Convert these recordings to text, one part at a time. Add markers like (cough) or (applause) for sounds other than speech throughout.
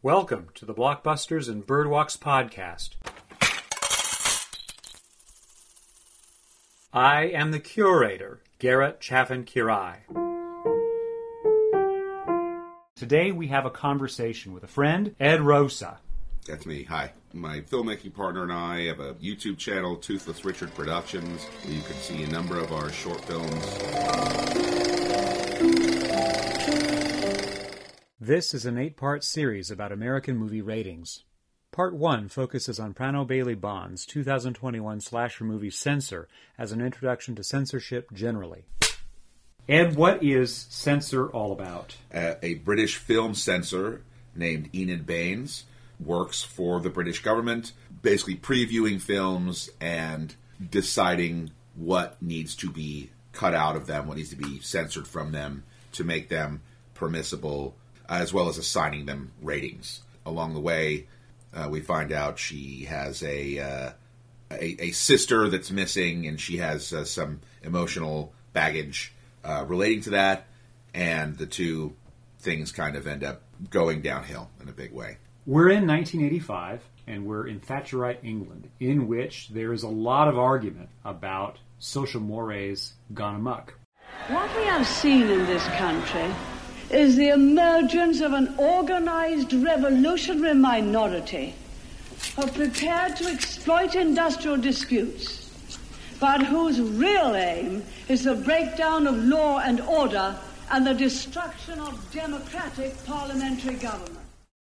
Welcome to the Blockbusters and Birdwalks podcast. I am the curator, Garrett Chaffin Quiray. Today we have a conversation with a friend, Ed Rosa. That's me. Hi. My filmmaking partner and I have a YouTube channel, Toothless Richard Productions, where you can see a number of our short films. This is an eight part series about American movie ratings. Part 1 focuses on Prano Bailey Bond's 2021 slasher movie Censor as an introduction to censorship generally. Ed, what is Censor all about? Uh, a British film censor named Enid Baines works for the British government, basically previewing films and deciding what needs to be cut out of them, what needs to be censored from them to make them permissible, as well as assigning them ratings. Along the way, uh, we find out she has a, uh, a, a sister that's missing, and she has uh, some emotional baggage uh, relating to that, and the two things kind of end up going downhill in a big way. We're in 1985, and we're in Thatcherite England, in which there is a lot of argument about social mores gone amok. What we have seen in this country is the emergence of an organized revolutionary minority who are prepared to exploit industrial disputes, but whose real aim is the breakdown of law and order and the destruction of democratic parliamentary government.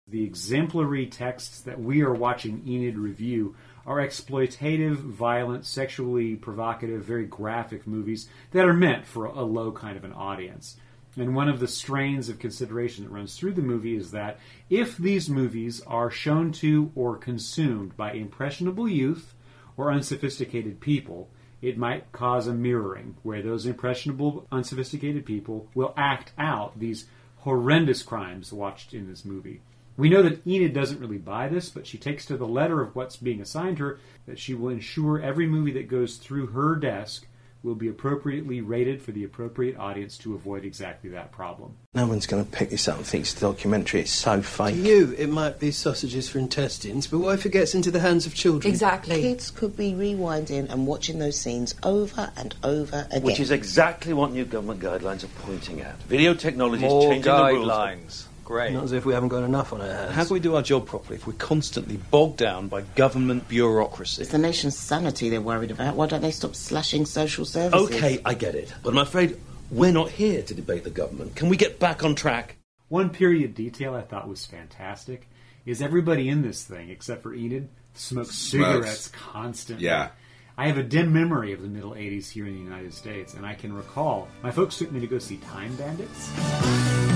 The exemplary texts that we are watching Enid review are exploitative, violent, sexually provocative, very graphic movies that are meant for a low kind of an audience. And one of the strains of consideration that runs through the movie is that if these movies are shown to or consumed by impressionable youth or unsophisticated people, it might cause a mirroring where those impressionable, unsophisticated people will act out these horrendous crimes watched in this movie. We know that Enid doesn't really buy this, but she takes to the letter of what's being assigned her that she will ensure every movie that goes through her desk will be appropriately rated for the appropriate audience to avoid exactly that problem. No one's going to pick this up and think it's a documentary. It's so fake. To you, it might be sausages for intestines, but what if it gets into the hands of children? Exactly. Kids could be rewinding and watching those scenes over and over again. Which is exactly what new government guidelines are pointing at. Video technology is More changing the rules. Guidelines. Great. Not as if we haven't got enough on our hands. How can we do our job properly if we're constantly bogged down by government bureaucracy? It's the nation's sanity they're worried about. Why don't they stop slashing social services? Okay, I get it. But I'm afraid we're not here to debate the government. Can we get back on track? One period detail I thought was fantastic is everybody in this thing, except for Enid, smokes cigarettes constantly. Yeah. I have a dim memory of the middle 80s here in the United States, and I can recall my folks took me to go see Time Bandits.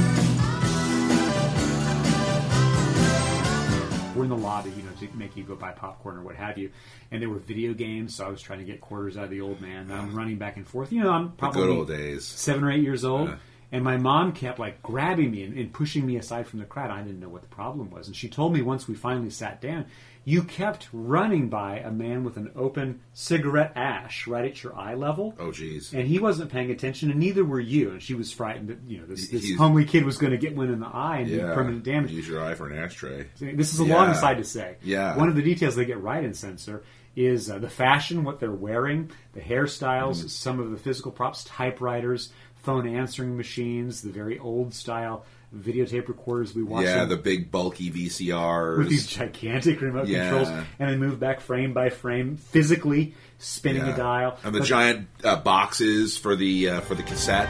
We're in the lobby, you know, to make you go buy popcorn or what have you. And there were video games, so I was trying to get quarters out of the old man. I'm running back and forth. You know, I'm The probably good old days. seven or eight years old. Yeah. And my mom kept like grabbing me and, and pushing me aside from the crowd. I didn't know what the problem was. And she told me once we finally sat down, you kept running by a man with an open cigarette ash right at your eye level. Oh, geez. And he wasn't paying attention, and neither were you. And she was frightened that you know this, this He's- homely kid was going to get one in the eye and do Yeah. permanent damage. Use your eye for an ashtray. This is a Yeah. long aside to say. Yeah. One of the details they get right in Censor is uh, the fashion, what they're wearing, the hairstyles, Mm-hmm. some of the physical props, typewriters, phone answering machines, the very old style videotape recorders we watch. Yeah, the big bulky VCRs. with these gigantic remote Yeah. controls, and they move back frame by frame, physically spinning Yeah. a dial. and the But- giant uh, boxes for the uh, for the cassette.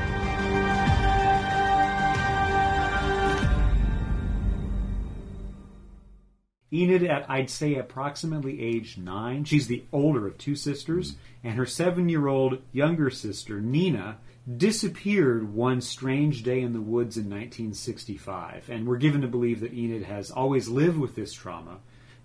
Enid, at I'd say approximately age nine, she's the older of two sisters, and her seven year old younger sister, Nina, disappeared one strange day in the woods in 1965. And we're given to believe that Enid has always lived with this trauma,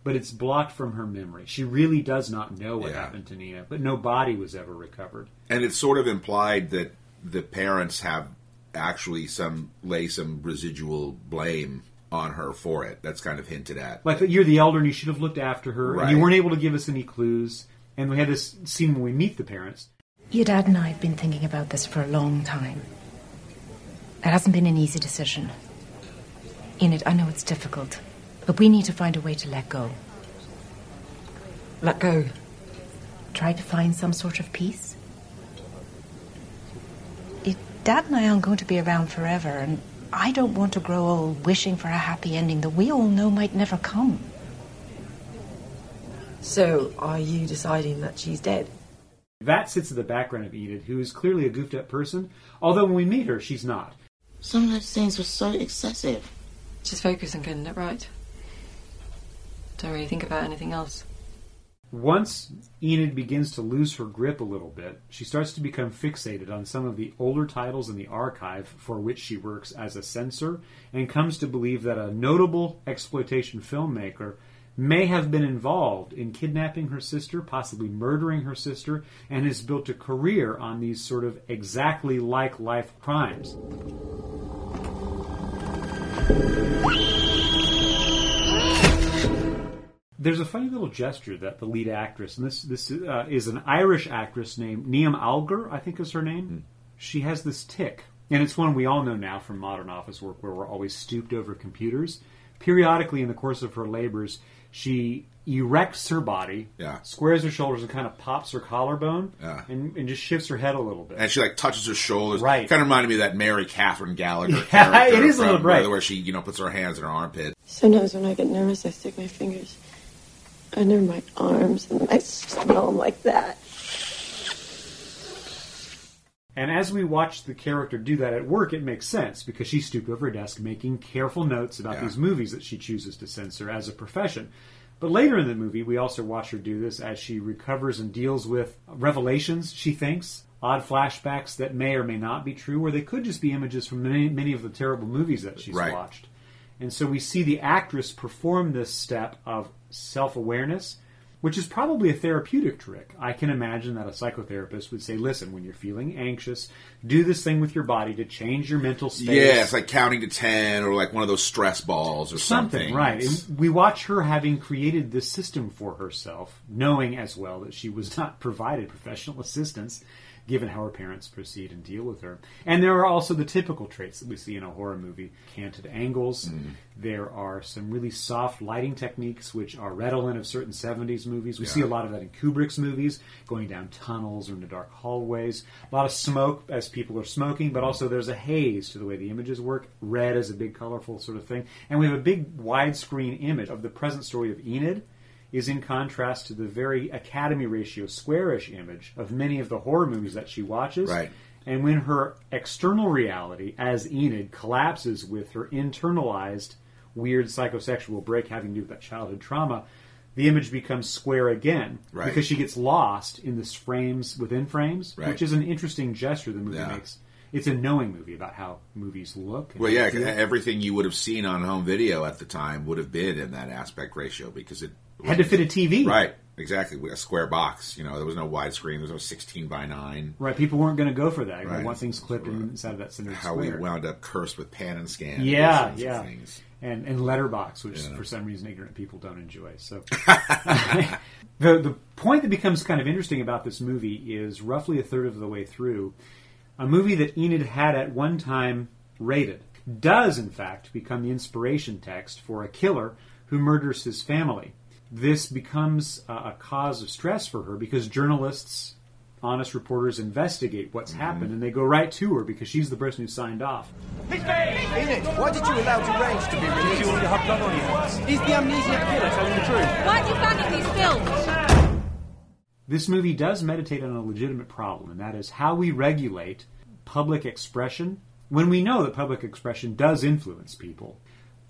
but it's blocked from her memory. She really does not know what Yeah. happened to Nina, but no body was ever recovered. And it's sort of implied that the parents have actually some lay some residual blame on her for it. That's kind of hinted at. Like you're the elder and you should have looked after her, and you weren't able to give us any clues. And we had this scene when we meet the parents. Your dad and I have been thinking about this for a long time. It hasn't been an easy decision. Enid, I know it's difficult. But we need to find a way to let go. Let go. Try to find some sort of peace. If Dad and I aren't going to be around forever, and I don't want to grow old wishing for a happy ending that we all know might never come. So, are you deciding that she's dead? That sits in the background of Enid, who is clearly a goofed up person, although when we meet her, she's not. Some of those scenes were so excessive. Just focus on getting it right. Don't really think about anything else. Once Enid begins to lose her grip a little bit, she starts to become fixated on some of the older titles in the archive for which she works as a censor and comes to believe that a notable exploitation filmmaker may have been involved in kidnapping her sister, possibly murdering her sister, and has built a career on these sort of exactly like life crimes. There's a funny little gesture that the lead actress, and this this uh, is an Irish actress named Niamh Algar, I think is her name. She has this tick, and it's one we all know now from modern office work, where we're always stooped over computers. Periodically, in the course of her labors, she erects her body, Yeah. squares her shoulders, and kind of pops her collarbone, Yeah. and, and just shifts her head a little bit. And she like touches her shoulders. Right. Kind of reminded me of that Mary Catherine Gallagher (laughs) Yeah, character. it is a little right. Where she, you know, puts her hands in her armpit. Sometimes when I get nervous, I stick my fingers under my arms and I smell them like that. And as we watch the character do that at work, it makes sense because she's stooped over her desk making careful notes about Yeah. these movies that she chooses to censor as a profession. But later in the movie, we also watch her do this as she recovers and deals with revelations, she thinks, odd flashbacks that may or may not be true, or they could just be images from many, many of the terrible movies that she's Right. watched. And so we see the actress perform this step of self awareness, which is probably a therapeutic trick. I can imagine that a psychotherapist would say, listen, when you're feeling anxious, do this thing with your body to change your mental state. Yeah, it's like counting to ten or like one of those stress balls or something. Something, right. And we watch her having created this system for herself, knowing as well that she was not provided professional assistance, given how her parents proceed and deal with her. And there are also the typical traits that we see in a horror movie canted angles. Mm. There are some really soft lighting techniques, which are redolent of certain 70s movies. We Yeah. see a lot of that in Kubrick's movies, going down tunnels or into dark hallways. A lot of smoke as people are smoking, but also there's a haze to the way the images work. Red is a big, colorful sort of thing. And we have a big widescreen image of the present story of Enid is in contrast to the very Academy ratio squarish image of many of the horror movies that she watches. Right. And when her external reality as Enid collapses with her internalized weird psychosexual break having to do with that childhood trauma, the image becomes square again Right. because she gets lost in this frames within frames, Right. which is an interesting gesture the movie Yeah. makes. It's a knowing movie about how movies look. and Well, yeah, everything you would have seen on home video at the time would have been in that aspect ratio because it Had to fit a TV. Right, exactly. A square box. You know, there was no widescreen. There was no 16 by 9. Right, people weren't going to go for that. They Right. want things clipped inside of that center How square. we wound up cursed with pan and scan. Yeah, of yeah. Things. And and letterbox, which Yeah. for some reason ignorant people don't enjoy. So (laughs) (laughs) the the point that becomes kind of interesting about this movie is roughly a third of the way through, a movie that Enid had at one time rated does in fact become the inspiration text for a killer who murders his family. This becomes a, a cause of stress for her because journalists honest reporters investigate what's mm-hmm. happened and they go right to her because she's the person who signed off. Enid, why did you allow Deranged to be released? You want to have blood on your hands? Is the amnesiac killer telling the truth? Why are you banning these films? This movie does meditate on a legitimate problem, and that is how we regulate public expression when we know that public expression does influence people.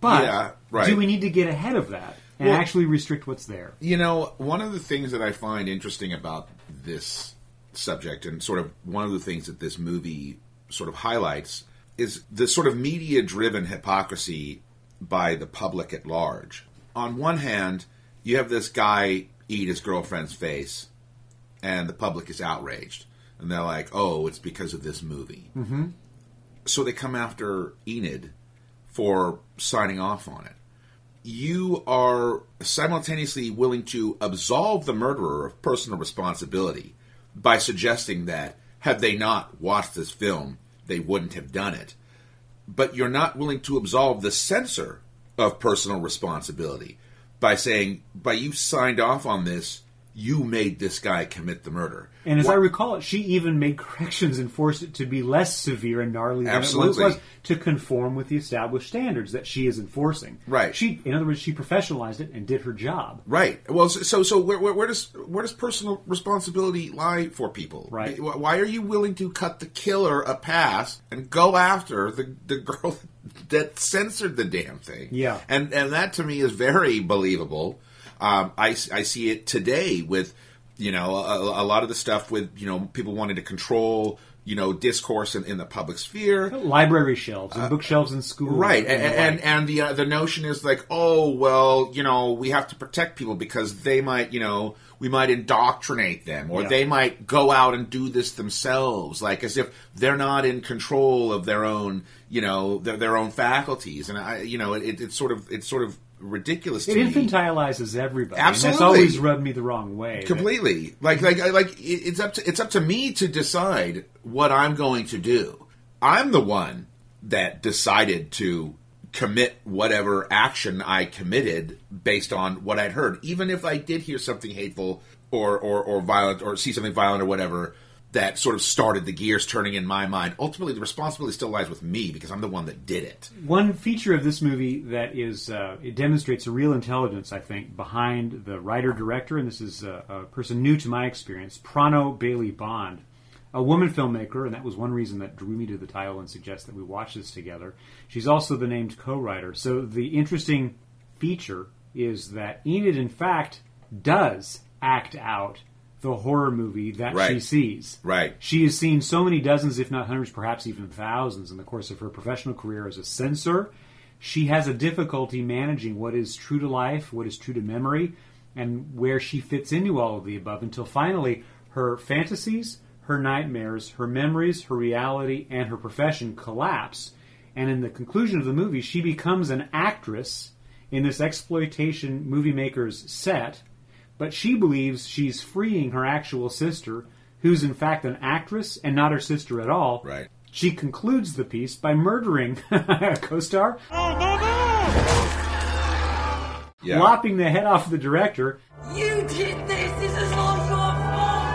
But Yeah, right. do we need to get ahead of that and Well- actually restrict what's there? You know, one of the things that I find interesting about this subject, and sort of one of the things that this movie sort of highlights, is the sort of media driven hypocrisy by the public at large. On one hand, you have this guy eat his girlfriend's face, and the public is outraged. And they're like, oh, it's because of this movie. Mm-hmm. So they come after Enid for signing off on it. You are simultaneously willing to absolve the murderer of personal responsibility by suggesting that had they not watched this film, they wouldn't have done it. But you're not willing to absolve the censor of personal responsibility by saying, by you signed off on this, you made this guy commit the murder. And as Wha- I recall it, she even made corrections and forced it to be less severe and gnarly than Absolutely. it was to conform with the established standards that she is enforcing. Right. She, in other words, she professionalized it and did her job. Right. Well, so so, so where, where, where does where does personal responsibility lie for people? Right. Why are you willing to cut the killer a pass and go after the the girl (laughs) that censored the damn thing? Yeah. And and that to me is very believable. Um, I I see it today with you know a, a lot of the stuff with you know people wanting to control you know discourse in, in the public sphere. Library shelves and bookshelves in school. Uh, Right, and the and, and the uh, the notion is like, oh well, you know, we have to protect people because they might, you know, we might indoctrinate them, or Yeah. they might go out and do this themselves, like as if they're not in control of their own, you know, their, their own faculties, and I, you know, it, it's sort of it's sort of ridiculous to It me. infantilizes everybody. And Absolutely. that's always rubbed me the wrong way. completely like like like it's up to it's up to me to decide what I'm going to do. I'm the one that decided to commit whatever action I committed based on what I'd heard, even if I did hear something hateful or or, or violent or see something violent or whatever. That sort of started the gears turning in my mind. Ultimately, the responsibility still lies with me because I'm the one that did it. One feature of this movie that is uh, it demonstrates a real intelligence, I think, behind the writer director, and this is a, a person new to my experience, Prano Bailey Bond, a woman filmmaker, and that was one reason that drew me to the title and suggests that we watch this together. She's also the named co-writer. So the interesting feature is that Enid, in fact, does act out the horror movie that she sees. Right. She has seen so many dozens, if not hundreds, perhaps even thousands, in the course of her professional career as a censor. She has a difficulty managing what is true to life, what is true to memory, and where she fits into all of the above until finally her fantasies, her nightmares, her memories, her reality, and her profession collapse. And in the conclusion of the movie, she becomes an actress in this exploitation movie maker's set but she believes she's freeing her actual sister, who's in fact an actress and not her sister at all. Right. She concludes the piece by murdering a (laughs) co-star, Yeah. lopping the head off the director, You did this. This is all your fault.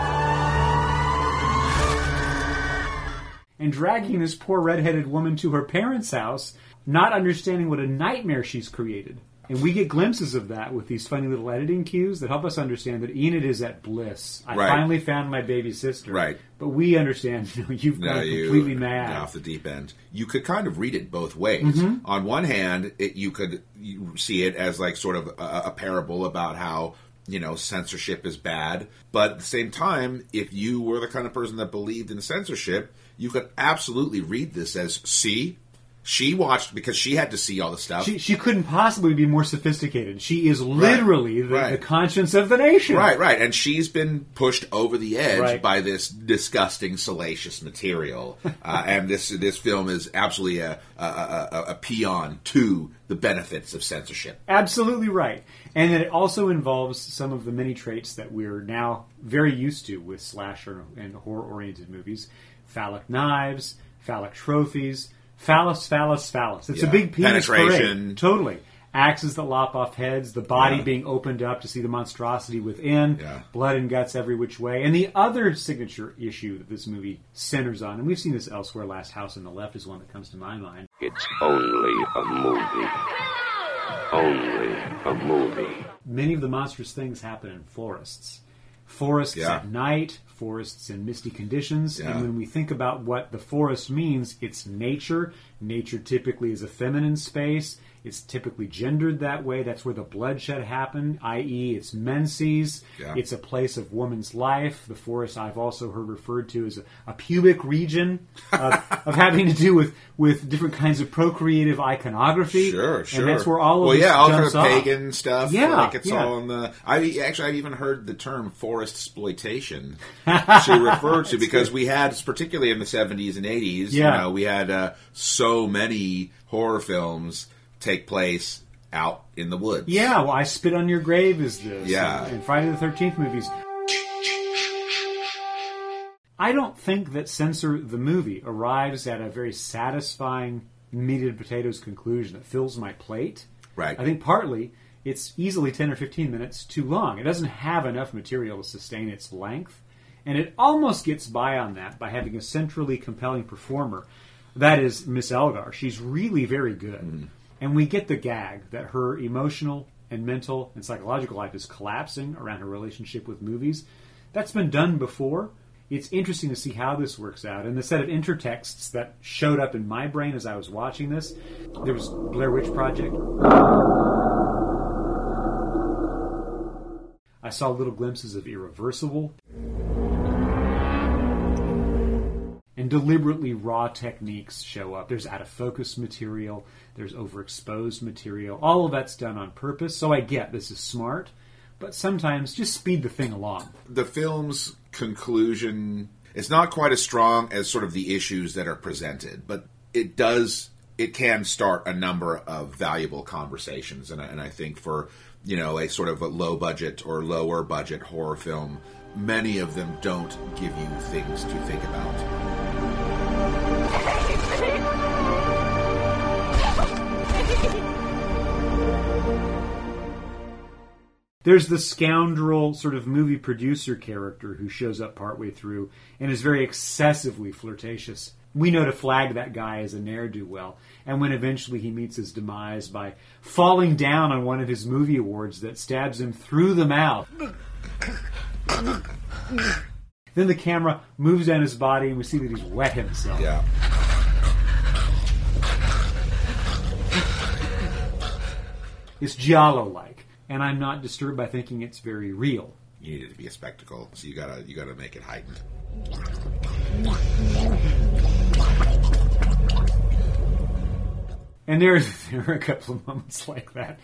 and dragging this poor redheaded woman to her parents' house, not understanding what a nightmare she's created. And we get glimpses of that with these funny little editing cues that help us understand that Enid is at bliss. I Right. finally found my baby sister. Right. But we understand (laughs) you know, you've No, gone you- completely mad. off the deep end. You could kind of read it both ways. Mhm. On one hand, it, you could you see it as like sort of a, a parable about how you know censorship is bad, but at the same time, if you were the kind of person that believed in censorship, you could absolutely read this as see. She watched because she had to see all the stuff. She, she couldn't possibly be more sophisticated. She is literally the, right. the conscience of the nation. Right, right. And she's been pushed over the edge Right. by this disgusting, salacious material. (laughs) uh, and this this film is absolutely a, a, a, a- a paean to the benefits of censorship. Absolutely right. And it also involves some of the many traits that we're now very used to with slasher and horror oriented movies phallic knives, phallic trophies, phallus, phallus, phallus. It's a big penis Penetration. parade. Totally. Axes that lop off heads, the body Yeah. being opened up to see the monstrosity within, Yeah. blood and guts every which way. And the other signature issue that this movie centers on, and we've seen this elsewhere, Last House on the Left is one that comes to my mind. It's only a movie. Only a movie. many of the monstrous things happen in forests. Forests Yeah. at night, forests in misty conditions. Yeah. And when we think about what the forest means, it's nature. Nature typically is a feminine space. It's typically gendered that way. That's where the bloodshed happened, i.e., it's menses. Yeah. It's a place of woman's life. The forest I've also heard referred to as a, a pubic region of, (laughs) of having to do with, with different kinds of procreative iconography. Sure, sure. And that's where all of well, this yeah, all kind of off. pagan stuff. Yeah, like it's yeah. all in the. I actually I've even heard the term forest exploitation (laughs) to refer to because we had, particularly in the seventies and eighties, Yeah. you know, we had uh, so many horror films take place out in the woods. Yeah, well, I Spit on Your Grave is this. Yeah. And, and Friday the 13th movies. I don't think that Censor the movie arrives at a very satisfying meat and potatoes conclusion that fills my plate. Right. I think partly it's easily 10 or 15 minutes too long. It doesn't have enough material to sustain its length. And it almost gets by on that by having a centrally compelling performer. That is Miss Algar. She's really very good. Mm. And we get the gag that her emotional and mental and psychological life is collapsing around her relationship with movies. That's been done before. It's interesting to see how this works out. And the set of intertexts that showed up in my brain as I was watching this, there was Blair Witch Project. I saw little glimpses of Irreversible. And deliberately raw techniques show up. There's out of focus material, there's overexposed material. All of that's done on purpose. So I get this is smart, but sometimes just speed the thing along. The film's conclusion is not quite as strong as sort of the issues that are presented, but it does it can start a number of valuable conversations, and I, and I think for you know a sort of a low budget or lower budget horror film, many of them don't give you things to think about. There's the scoundrel sort of movie producer character who shows up partway through and is very excessively flirtatious. We know to flag that guy as a ne'er do well. And when eventually he meets his demise by falling down on one of his movie awards that stabs him through the mouth. then the camera moves down his body and we see that he's wet himself. Yeah. It's giallo like, and I'm not disturbed by thinking it's very real. You need it to be a spectacle, so you gotta you gotta make it heightened. And there, (laughs) there are a couple of moments like that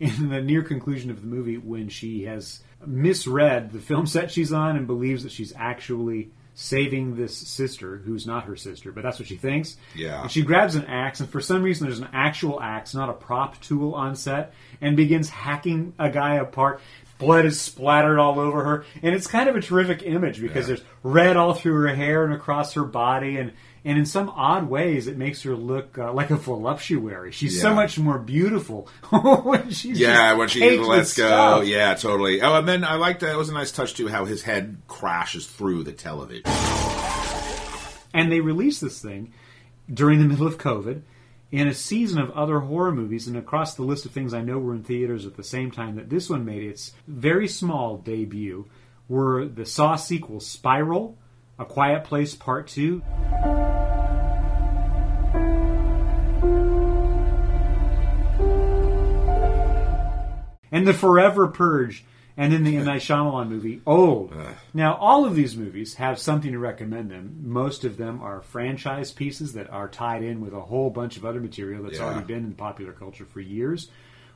in the near conclusion of the movie when she has misread the film set she's on and believes that she's actually saving this sister who's not her sister, but that's what she thinks. Yeah. And she grabs an axe, and for some reason, there's an actual axe, not a prop tool on set, and begins hacking a guy apart. Blood is splattered all over her, and it's kind of a terrific image because Yeah. there's red all through her hair and across her body, and and in some odd ways, it makes her look uh, like a voluptuary. She's so much more beautiful (laughs) when she's yeah, when she lets go. stuff. Yeah, totally. Oh, and then I liked that. It was a nice touch too how his head crashes through the television. And they released this thing during the middle of COVID in a season of other horror movies, and across the list of things I know were in theaters at the same time that this one made its very small debut were the Saw sequel Spiral, A Quiet Place Part 2. And the Forever Purge, and then the M. Night Shyamalan movie, Old. Now, all of these movies have something to recommend them. Most of them are franchise pieces that are tied in with a whole bunch of other material that's Yeah. already been in popular culture for years.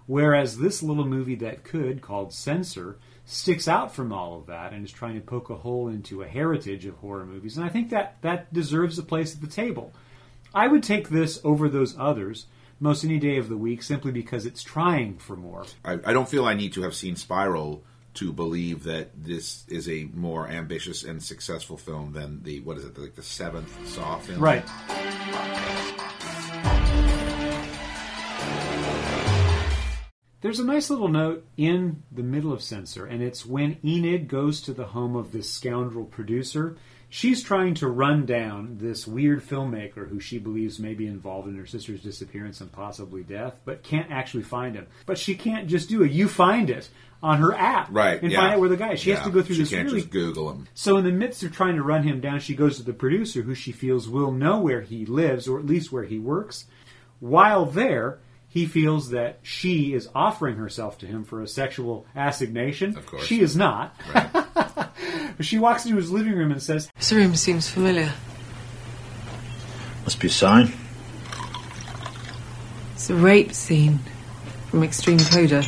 Whereas this little movie that could, called Censor, sticks out from all of that and is trying to poke a hole into a heritage of horror movies. And I think that that deserves a place at the table. I would take this over those others most any day of the week simply because it's trying for more. I, I don't feel I need to have seen Spiral to believe that this is a more ambitious and successful film than the what is it like the seventh Saw film? Right. There's a nice little note in the middle of Censor, and it's when Enid goes to the home of this scoundrel producer. She's trying to run down this weird filmmaker who she believes may be involved in her sister's disappearance and possibly death, but can't actually find him. But she can't just do a You find it on her app, Right. And yeah. find out where the guy. is. She has to go through she this can't really just Google him. so, in the midst of trying to run him down, she goes to the producer, who she feels will know where he lives, or at least where he works. While there, he feels that she is offering herself to him for a sexual assignation. Of course. She is not. But (laughs) she walks into his living room and says, This room seems familiar. Must be a sign. It's a rape scene from Extreme Coda.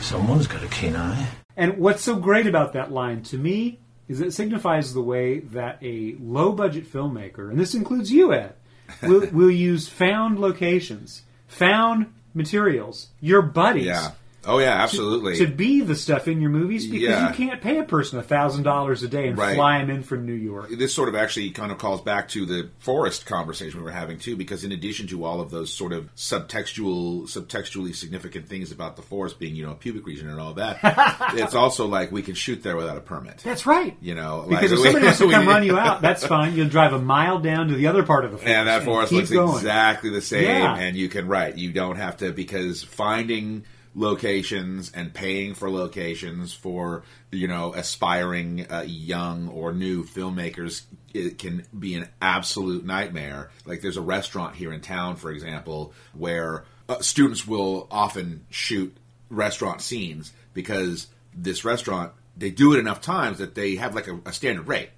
Someone's got a keen eye. And what's so great about that line to me is it signifies the way that a low budget filmmaker, and this includes you, Ed, (laughs) will, will use found locations, found materials, your buddies, Yeah. Oh yeah, absolutely. To, be the stuff in your movies because Yeah. you can't pay a person a thousand dollars a day and Right. fly them in from New York. this sort of actually kind of calls back to the forest conversation we were having too, because in addition to all of those sort of subtextual, subtextually significant things about the forest being, you know, a pubic region and all that, (laughs) it's also like we can shoot there without a permit. That's right. You know, Because like, if somebody wants to (laughs) come run you out, that's fine. You'll drive a mile down to the other part of the forest. and that forest keep looks going. exactly the same Yeah. and you can right you don't have to because finding locations and paying for locations for you know aspiring uh, young or new filmmakers it can be an absolute nightmare like there's a restaurant here in town for example where uh, students will often shoot restaurant scenes because this restaurant they do it enough times that they have like a, a standard rate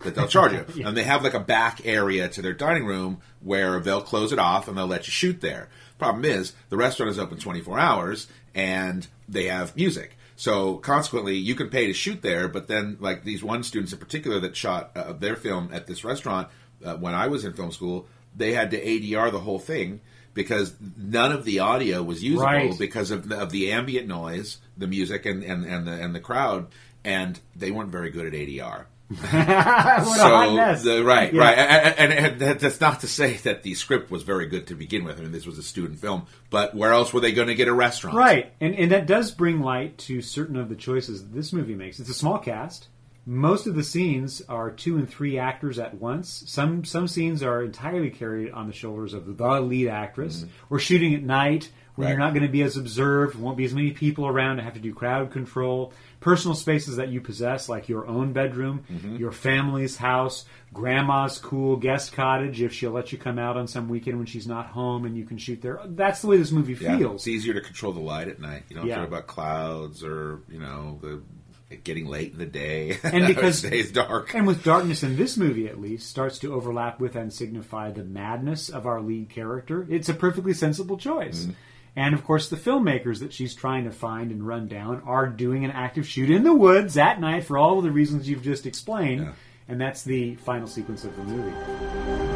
that they'll charge you. (laughs) Yeah. And they have like a back area to their dining room where they'll close it off and they'll let you shoot there. Problem is, the restaurant is open 24 hours and they have music. So consequently, you can pay to shoot there, but then like these one students in particular that shot uh, their film at this restaurant uh, when I was in film school, they had to ADR the whole thing because none of the audio was usable Right. because of the, of the ambient noise, the music, and, and, and the and the crowd, and they weren't very good at ADR. What a hot mess. The, right, Yeah. right, and, and, and that's not to say that the script was very good to begin with. I mean, this was a student film, but where else were they going to get a restaurant? Right, and and that does bring light to certain of the choices that this movie makes. It's a small cast. Most of the scenes are two and three actors at once. Some some scenes are entirely carried on the shoulders of the lead actress. Mm-hmm. We're shooting at night when you're. Not going to be as observed, won't be as many people around to have to do crowd control. Personal spaces that you possess, like your own bedroom, Mm-hmm. your family's house, grandma's cool guest cottage, if she'll let you come out on some weekend when she's not home and you can shoot there. That's the way this movie Yeah, feels. it's easier to control the light at night. You don't Yeah. worry about clouds or you know the getting late in the day. and (laughs) because it's dark. and with darkness in this movie at least starts to overlap with and signify the madness of our lead character it's a perfectly sensible choice Mm-hmm. And of course the filmmakers that she's trying to find and run down are doing an active shoot in the woods at night for all of the reasons you've just explained. And that's the final sequence of the movie. (laughs)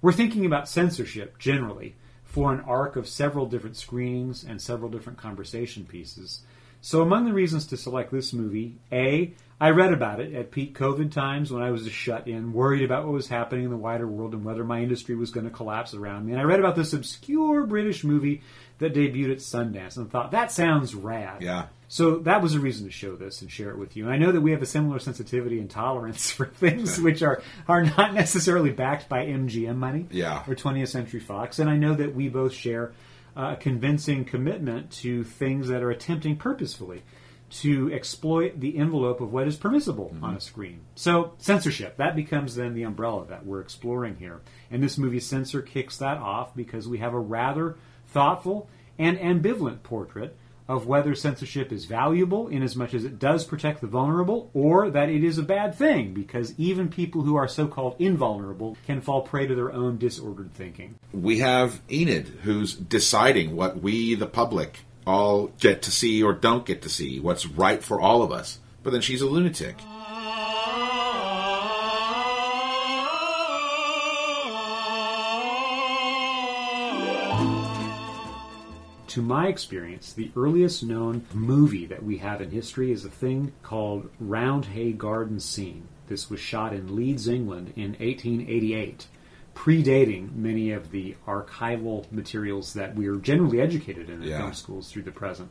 We're thinking about censorship generally for an arc of several different screenings and several different conversation pieces. So, among the reasons to select this movie, A, I read about it at peak COVID times when I was shut in, worried about what was happening in the wider world and whether my industry was going to collapse around me. And I read about this obscure British movie that debuted at Sundance and thought, that sounds rad. Yeah. So that was a reason to show this and share it with you. And I know that we have a similar sensitivity and tolerance (laughs) for things which are, are not necessarily backed by MGM money Yeah. or 20th Century Fox. And I know that we both share uh, a convincing commitment to things that are attempting purposefully to exploit the envelope of what is permissible on a screen. So, censorship, that becomes then the umbrella that we're exploring here. And this movie Censor kicks that off because we have a rather thoughtful and ambivalent portrait of whether censorship is valuable in as much as it does protect the vulnerable or that it is a bad thing because even people who are so-called invulnerable can fall prey to their own disordered thinking. we have Enid who's deciding what we, the public, all get to see or don't get to see, what's right for all of us. But then she's a lunatic. To my experience, the earliest known movie that we have in history is a thing called Roundhay Garden Scene. This was shot in Leeds, England in 1888, predating many of the archival materials that we are generally educated in in Yeah. film schools through the present.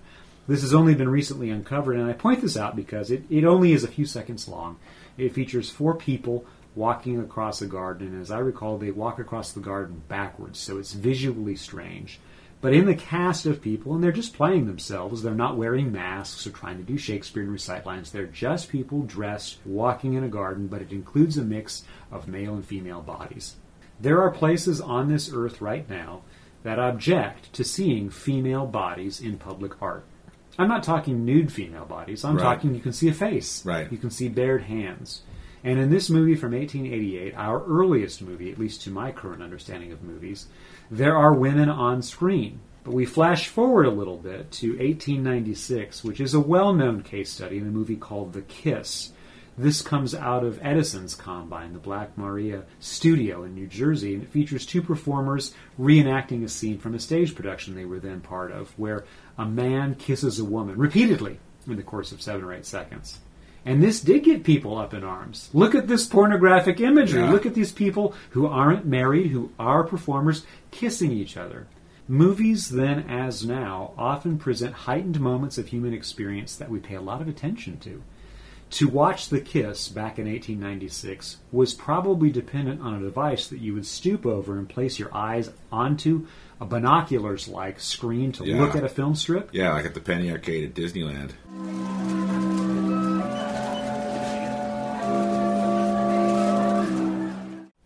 This has only been recently uncovered, and I point this out because it, it only is a few seconds long. It features four people walking across a garden, and as I recall, they walk across the garden backwards, so it's visually strange. But in the cast of people, and they're just playing themselves, they're not wearing masks or trying to do Shakespearean recite lines. They're just people dressed, walking in a garden, but it includes a mix of male and female bodies. There are places on this earth right now that object to seeing female bodies in public art. I'm not talking nude female bodies. I'm Right. talking you can see a face. Right. You can see bared hands. And in this movie from 1888, our earliest movie, at least to my current understanding of movies, there are women on screen. But we flash forward a little bit to 1896, which is a well known case study in a movie called The Kiss. This comes out of Edison's Combine, the Black Maria studio in New Jersey, and it features two performers reenacting a scene from a stage production they were then part of, where a man kisses a woman repeatedly in the course of seven or eight seconds. And this did get people up in arms. Look at this pornographic imagery. Yeah. Look at these people who aren't married, who are performers, kissing each other. Movies, then as now, often present heightened moments of human experience that we pay a lot of attention to. To watch The Kiss back in 1896 was probably dependent on a device that you would stoop over and place your eyes onto a binoculars like screen to Yeah. look at a film strip. Yeah, like at the Penny Arcade at Disneyland.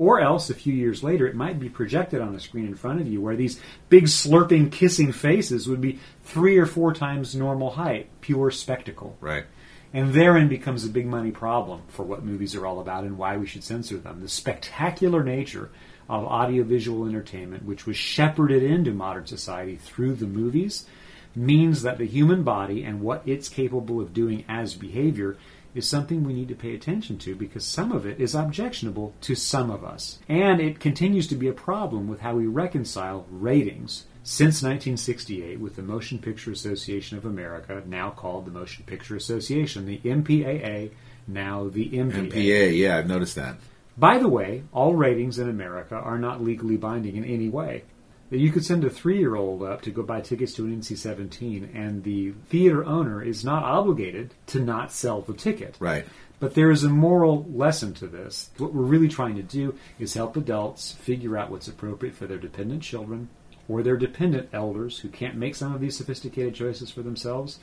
Or else, a few years later, it might be projected on a screen in front of you where these big slurping, kissing faces would be three or four times normal height, pure spectacle. Right. And therein becomes a big money problem for what movies are all about and why we should censor them. The spectacular nature of audiovisual entertainment, which was shepherded into modern society through the movies, means that the human body and what it's capable of doing as behavior is something we need to pay attention to because some of it is objectionable to some of us. And it continues to be a problem with how we reconcile ratings. Since 1968, with the Motion Picture Association of America, now called the Motion Picture Association, the MPAA, now the MPA. MPA, yeah, I've noticed that. By the way, all ratings in America are not legally binding in any way. That You could send a three year old up to go buy tickets to an NC 17, and the theater owner is not obligated to not sell the ticket. Right. But there is a moral lesson to this. What we're really trying to do is help adults figure out what's appropriate for their dependent children or their dependent elders who can't make some of these sophisticated choices for themselves.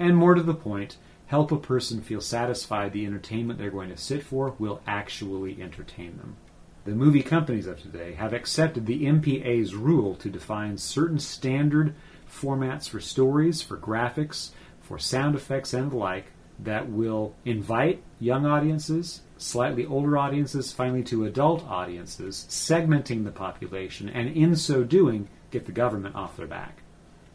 And more to the point, help a person feel satisfied the entertainment they're going to sit for will actually entertain them. The movie companies of today have accepted the MPA's rule to define certain standard formats for stories, for graphics, for sound effects, and the like that will invite young audiences, slightly older audiences, finally to adult audiences, segmenting the population, and in so doing, get the government off their back.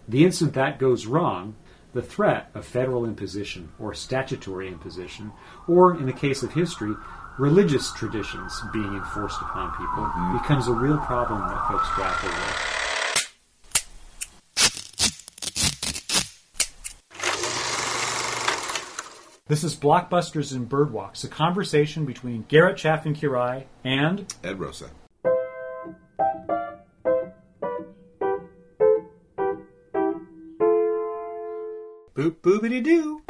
The instant that goes wrong, the threat of federal imposition or statutory imposition, or in the case of history, religious traditions being enforced upon people, mm-hmm. becomes a real problem that folks grapple with. This is Blockbusters and Birdwalks, a conversation between Garrett Chaffin Quiray and Ed Rosa. Boop boopity doo.